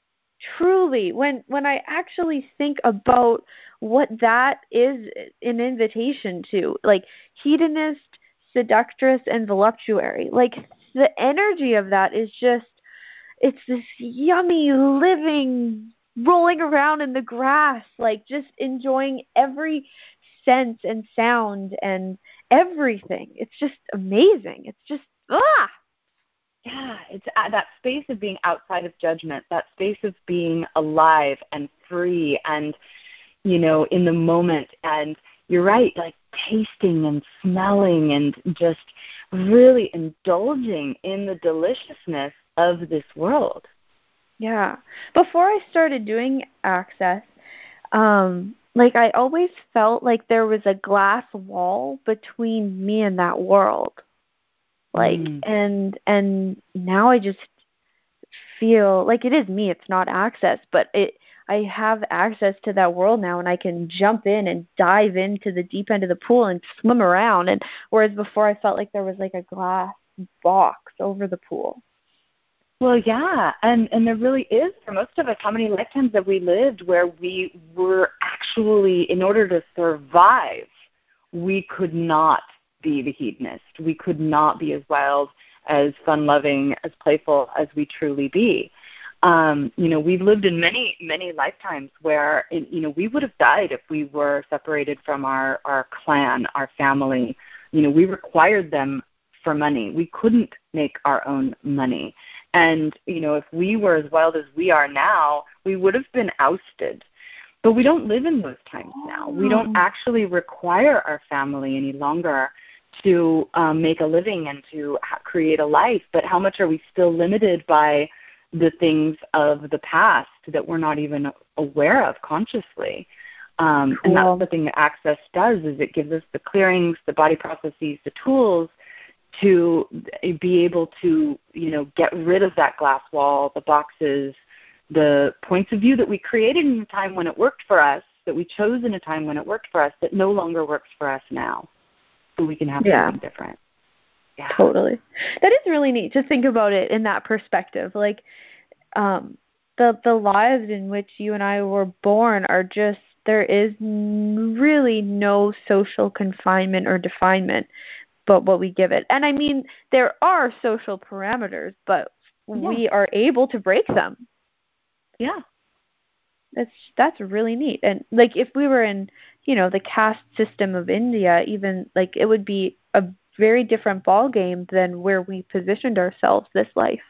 truly when when i actually think about what that is an invitation to like hedonist seductress and voluptuary. Like the energy of that is just it's this yummy living rolling around in the grass like just enjoying every sense and sound and everything. It's just amazing. It's just ah. Yeah, it's that space of being outside of judgment, that space of being alive and free and you know, in the moment and you're right, like tasting and smelling and just really indulging in the deliciousness of this world. Yeah. Before I started doing access, um, like I always felt like there was a glass wall between me and that world. Like mm. and and now I just feel like it is me, it's not access, but it I have access to that world now and I can jump in and dive into the deep end of the pool and swim around and whereas before I felt like there was like a glass box over the pool. Well, yeah, and and there really is for most of us. How many lifetimes have we lived where we were actually, in order to survive, we could not be the hedonist. We could not be as wild, as fun-loving, as playful as we truly be. Um, you know, we've lived in many, many lifetimes where, you know, we would have died if we were separated from our our clan, our family. You know, we required them for money. We couldn't make our own money. And, you know, if we were as wild as we are now, we would have been ousted. But we don't live in those times now. We don't oh. actually require our family any longer to um, make a living and to ha- create a life. But how much are we still limited by the things of the past that we're not even aware of consciously? Um, cool. And that's the thing that Access does is it gives us the clearings, the body processes, the tools to be able to you know get rid of that glass wall, the boxes, the points of view that we created in a time when it worked for us, that we chose in a time when it worked for us, that no longer works for us now. So we can have yeah. something different. Yeah. Totally. That is really neat to think about it in that perspective. Like um the the lives in which you and I were born are just there is really no social confinement or definement but what we give it. And I mean, there are social parameters, but yeah. we are able to break them. Yeah. That's that's really neat. And like if we were in, you know, the caste system of India, even like it would be a very different ball game than where we positioned ourselves this life.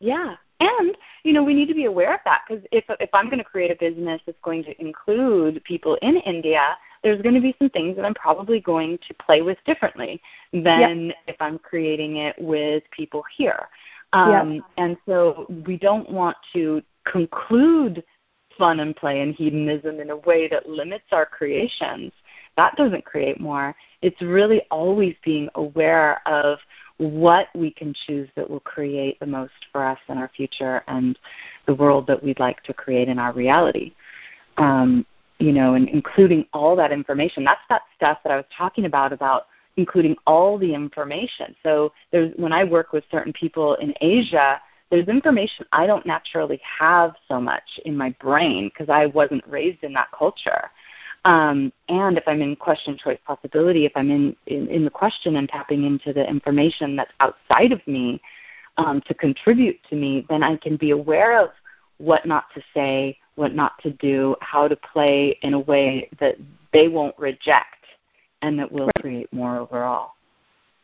Yeah. And you know we need to be aware of that because if if I'm going to create a business that's going to include people in India, there's going to be some things that I'm probably going to play with differently than yep. if I'm creating it with people here. Um, yep. And so we don't want to conclude fun and play and hedonism in a way that limits our creations. That doesn't create more. It's really always being aware of what we can choose that will create the most for us in our future and the world that we'd like to create in our reality. Um, you know, and including all that information. That's that stuff that I was talking about about including all the information. So there's when I work with certain people in Asia, there's information I don't naturally have so much in my brain because I wasn't raised in that culture. Um, and if I'm in question, choice, possibility, if I'm in, in, in the question and tapping into the information that's outside of me um, to contribute to me, then I can be aware of what not to say, what not to do, how to play in a way that they won't reject and that will right. create more overall.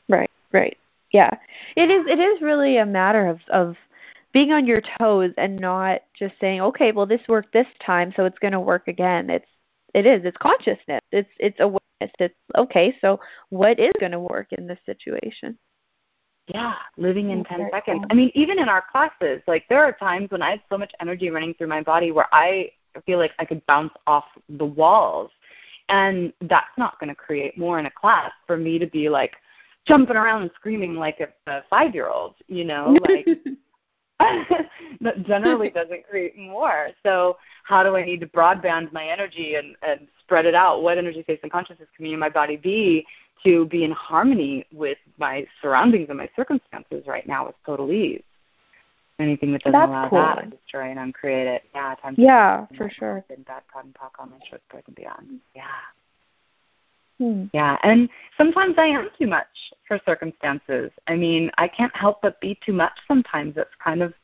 Right, right. Yeah. It is it is really a matter of of being on your toes and not just saying, "Okay, well this worked this time, so it's going to work again." It's it is. It's consciousness. It's it's awareness. It's okay, so what is going to work in this situation? Yeah, living in 10 seconds. I mean, even in our classes, like there are times when I have so much energy running through my body where I feel like I could bounce off the walls. And that's not going to create more in a class for me to be like jumping around and screaming like a, a five year old, you know, like that generally doesn't create more. So how do I need to broadband my energy and, and spread it out? What energy, space, and consciousness can me and my body be to be in harmony with my surroundings and my circumstances right now with total ease? Anything that doesn't That's allow cool. that, I destroy and uncreate it. Yeah, time yeah, for sure. And bad God and talk on my short and beyond. Yeah. Hmm. Yeah, and sometimes I am too much for circumstances. I mean, I can't help but be too much sometimes. It's kind of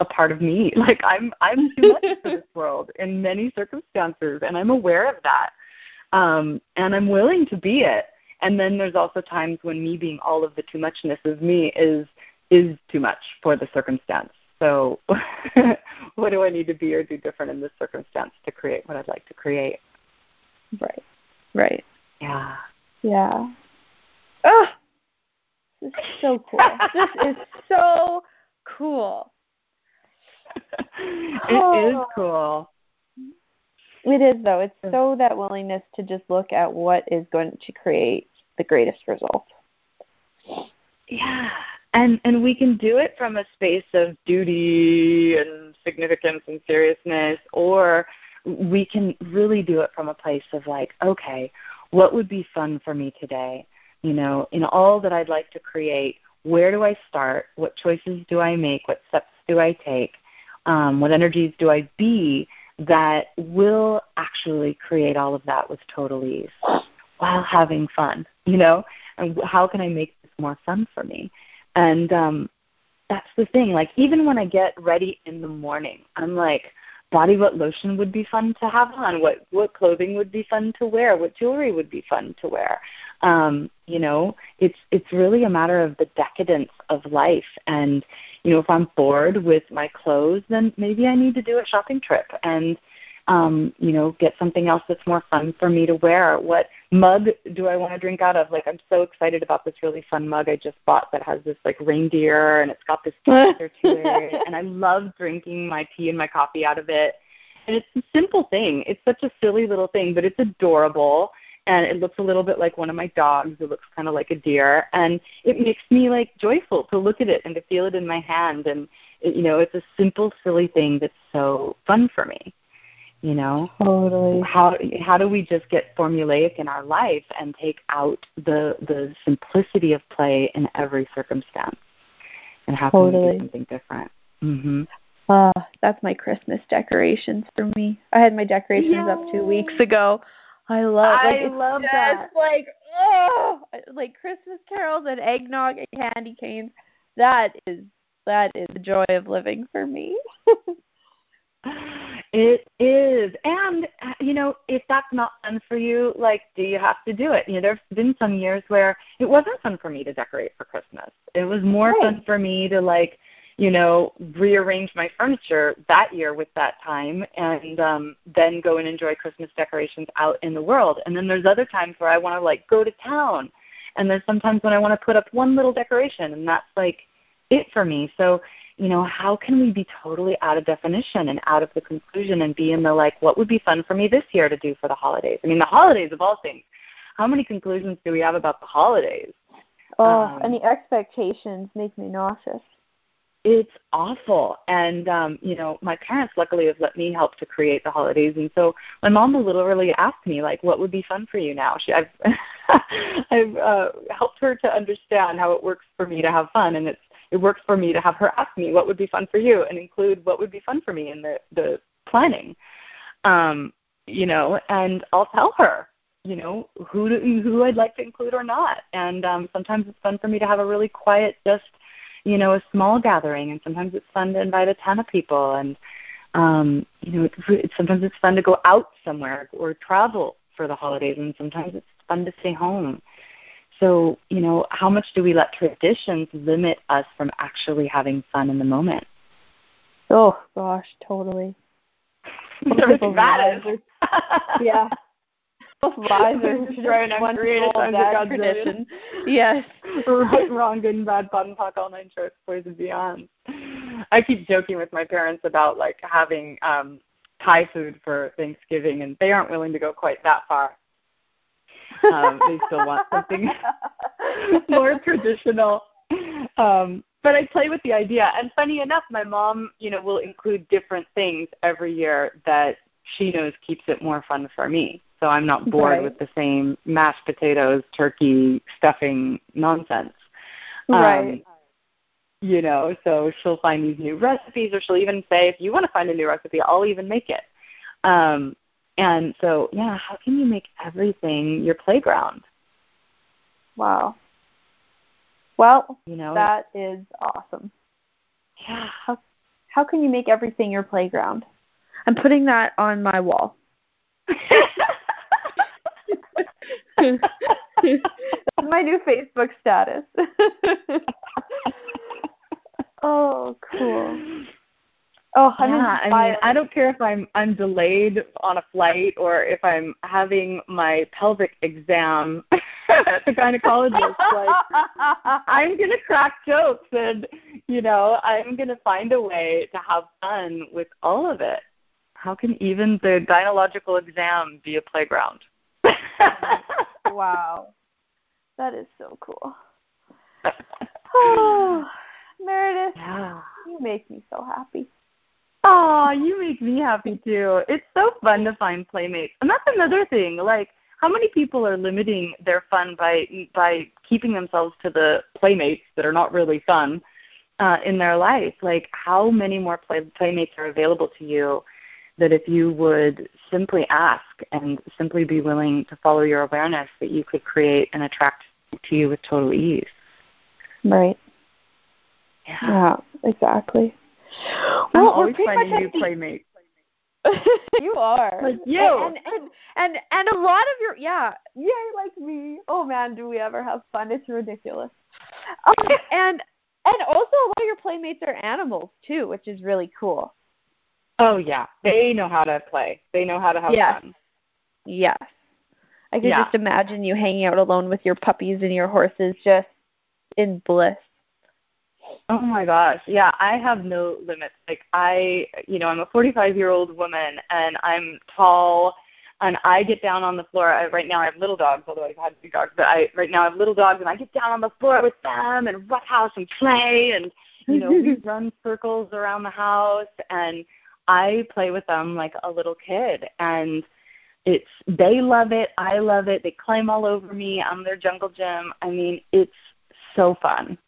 a part of me. Like I'm I'm too much for this world in many circumstances and I'm aware of that. Um and I'm willing to be it. And then there's also times when me being all of the too muchness of me is is too much for the circumstance. So what do I need to be or do different in this circumstance to create what I'd like to create? Right. Right. Yeah. Yeah. Oh, this is so cool. this is so cool. it oh. is cool. It is though. It's so that willingness to just look at what is going to create the greatest result. Yeah. And and we can do it from a space of duty and significance and seriousness or we can really do it from a place of like, okay, what would be fun for me today? You know, in all that I'd like to create, where do I start? What choices do I make? What steps do I take? Um, what energies do I be that will actually create all of that with total ease while having fun? You know, and how can I make this more fun for me? And um, that's the thing. Like even when I get ready in the morning, I'm like, body what lotion would be fun to have on, what what clothing would be fun to wear, what jewelry would be fun to wear. Um, you know, it's it's really a matter of the decadence of life and you know, if I'm bored with my clothes, then maybe I need to do a shopping trip and um, you know, get something else that's more fun for me to wear. What mug do I want to drink out of? Like I'm so excited about this really fun mug I just bought that has this like reindeer and it's got this texture to it. And I love drinking my tea and my coffee out of it. And it's a simple thing. It's such a silly little thing, but it's adorable and it looks a little bit like one of my dogs. It looks kind of like a deer, and it makes me like joyful to look at it and to feel it in my hand. And it, you know, it's a simple, silly thing that's so fun for me you know totally how how do we just get formulaic in our life and take out the the simplicity of play in every circumstance and how totally. can we do something different Mm-hmm. uh that's my christmas decorations for me i had my decorations Yay. up two weeks ago i love like, i love that It's like oh like christmas carols and eggnog and candy canes that is that is the joy of living for me It is. And, uh, you know, if that's not fun for you, like, do you have to do it? You know, there's been some years where it wasn't fun for me to decorate for Christmas. It was more right. fun for me to, like, you know, rearrange my furniture that year with that time and um then go and enjoy Christmas decorations out in the world. And then there's other times where I want to like go to town. And there's sometimes when I want to put up one little decoration and that's like it for me. So you know, how can we be totally out of definition and out of the conclusion and be in the like, what would be fun for me this year to do for the holidays? I mean, the holidays of all things. How many conclusions do we have about the holidays? Oh, um, and the expectations make me nauseous. It's awful. And um, you know, my parents luckily have let me help to create the holidays and so my mom literally ask me like what would be fun for you now? She I've I've uh helped her to understand how it works for me to have fun and it's it works for me to have her ask me what would be fun for you and include what would be fun for me in the the planning. Um, you know, and I'll tell her, you know, who to, who I'd like to include or not. And um, sometimes it's fun for me to have a really quiet, just you know, a small gathering, and sometimes it's fun to invite a ton of people, and um, you know, it's, sometimes it's fun to go out somewhere or travel for the holidays, and sometimes it's fun to stay home. So, you know, how much do we let traditions limit us from actually having fun in the moment? Oh gosh, totally. Everything yeah. Both lies are right one created full bad tradition. Yes. right, wrong, good and bad, fun, fuck, all nine shorts, boys and beyond. I keep joking with my parents about like having um Thai food for Thanksgiving, and they aren't willing to go quite that far. Um, they still want something more traditional. Um, but I play with the idea. And funny enough, my mom, you know, will include different things every year that she knows keeps it more fun for me. So I'm not bored right. with the same mashed potatoes, turkey, stuffing nonsense. Right. Um, you know, so she'll find these new recipes, or she'll even say, if you want to find a new recipe, I'll even make it. Um, and so, yeah, how can you make everything your playground? Wow. Well, you know, that is awesome. Yeah. How, how can you make everything your playground? I'm putting that on my wall. That's my new Facebook status. oh, cool. Oh, I'm yeah, inspired. I mean, I don't care if I'm I'm delayed on a flight or if I'm having my pelvic exam at the gynecologist. like, I'm gonna crack jokes, and you know, I'm gonna find a way to have fun with all of it. How can even the gynecological exam be a playground? wow, that is so cool. Oh, Meredith, yeah. you make me so happy. Oh, you make me happy too. It's so fun to find playmates. And that's another thing. Like how many people are limiting their fun by by keeping themselves to the playmates that are not really fun uh in their life? Like how many more play, playmates are available to you that if you would simply ask and simply be willing to follow your awareness that you could create and attract to you with total ease. Right. Yeah. Yeah, exactly. I'm well, always we're pretty finding much new at the, playmates. you are. Like you. And, and and and a lot of your yeah, yay like me. Oh man, do we ever have fun? It's ridiculous. Um, and and also a lot of your playmates are animals too, which is really cool. Oh yeah, they know how to play. They know how to have yes. fun. Yes. I can Yeah. just imagine you hanging out alone with your puppies and your horses just in bliss. Oh my gosh. Yeah, I have no limits. Like I, you know, I'm a 45-year-old woman and I'm tall and I get down on the floor. I, right now I have little dogs, although I've had big dogs, but I right now I have little dogs and I get down on the floor with them and roughhouse and play and you know, we run circles around the house and I play with them like a little kid and it's they love it, I love it. They climb all over me. I'm their jungle gym. I mean, it's so fun.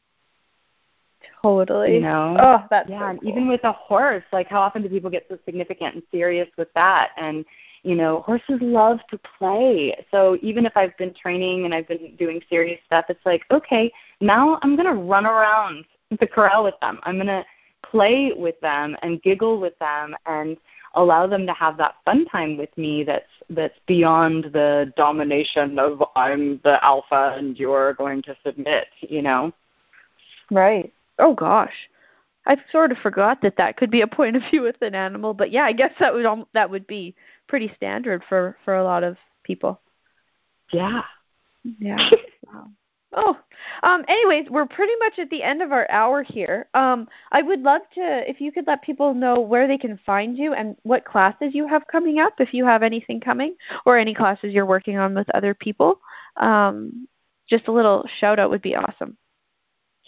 Totally. You know? Oh, that's yeah, so and even with a horse, like how often do people get so significant and serious with that? And you know, horses love to play. So even if I've been training and I've been doing serious stuff, it's like, okay, now I'm going to run around the corral with them. I'm going to play with them and giggle with them and allow them to have that fun time with me that's that's beyond the domination of I'm the alpha and you're going to submit, you know. Right. Oh gosh. I sort of forgot that that could be a point of view with an animal, but yeah, I guess that would that would be pretty standard for for a lot of people. Yeah. Yeah. wow. Oh, um, anyways, we're pretty much at the end of our hour here. Um, I would love to, if you could let people know where they can find you and what classes you have coming up, if you have anything coming, or any classes you're working on with other people. Um, just a little shout out would be awesome.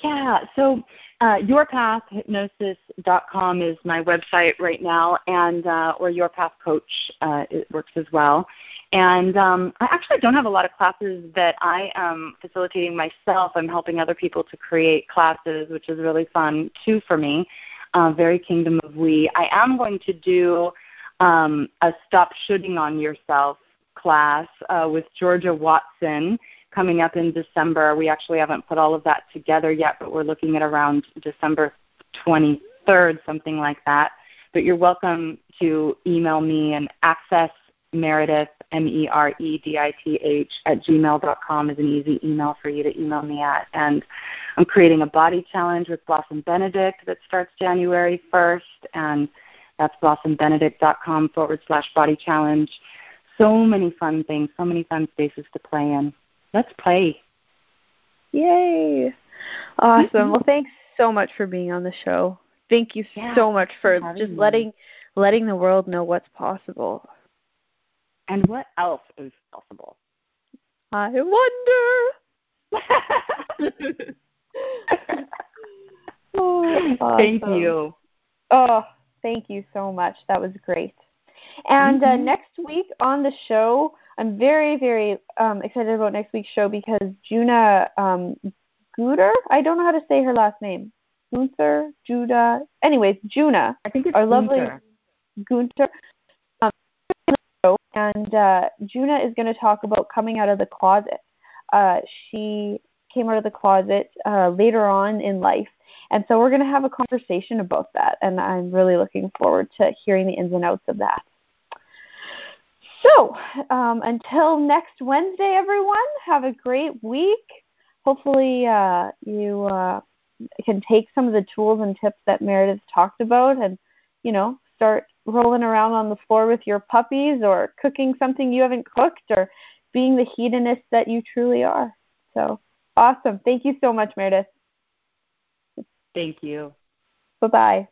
Yeah, so uh, yourpathhypnosis.com is my website right now, and uh, or Your Path Coach uh, it works as well. And um, I actually don't have a lot of classes that I am facilitating myself. I'm helping other people to create classes, which is really fun too for me. Uh, very Kingdom of We. I am going to do um, a Stop Shooting on Yourself class uh, with Georgia Watson coming up in December. We actually haven't put all of that together yet, but we're looking at around December 23rd, something like that. But you're welcome to email me and access Meredith, M E R E D I T H, at gmail.com is an easy email for you to email me at. And I'm creating a body challenge with Blossom Benedict that starts January 1st, and that's blossombenedict.com forward slash body challenge. So many fun things, so many fun spaces to play in. Let's play. Yay! Awesome. well, thanks so much for being on the show. Thank you yeah, so much for just me. letting letting the world know what's possible. And what else is possible? I wonder. oh, awesome. Thank you. Oh, thank you so much. That was great. And uh, mm-hmm. uh, next week on the show, I'm very, very um, excited about next week's show because Juna um, Guter, I don't know how to say her last name. Gunther, Judah. Anyways, Juna. I think it's our lovely Gunter. Um, and uh, Juna is going to talk about coming out of the closet. Uh, she came out of the closet uh, later on in life. And so we're going to have a conversation about that. And I'm really looking forward to hearing the ins and outs of that. So um, until next Wednesday, everyone, have a great week. Hopefully, uh, you uh, can take some of the tools and tips that Meredith talked about and, you know, start rolling around on the floor with your puppies or cooking something you haven't cooked or being the hedonist that you truly are. So awesome. Thank you so much, Meredith. Thank you. Bye bye.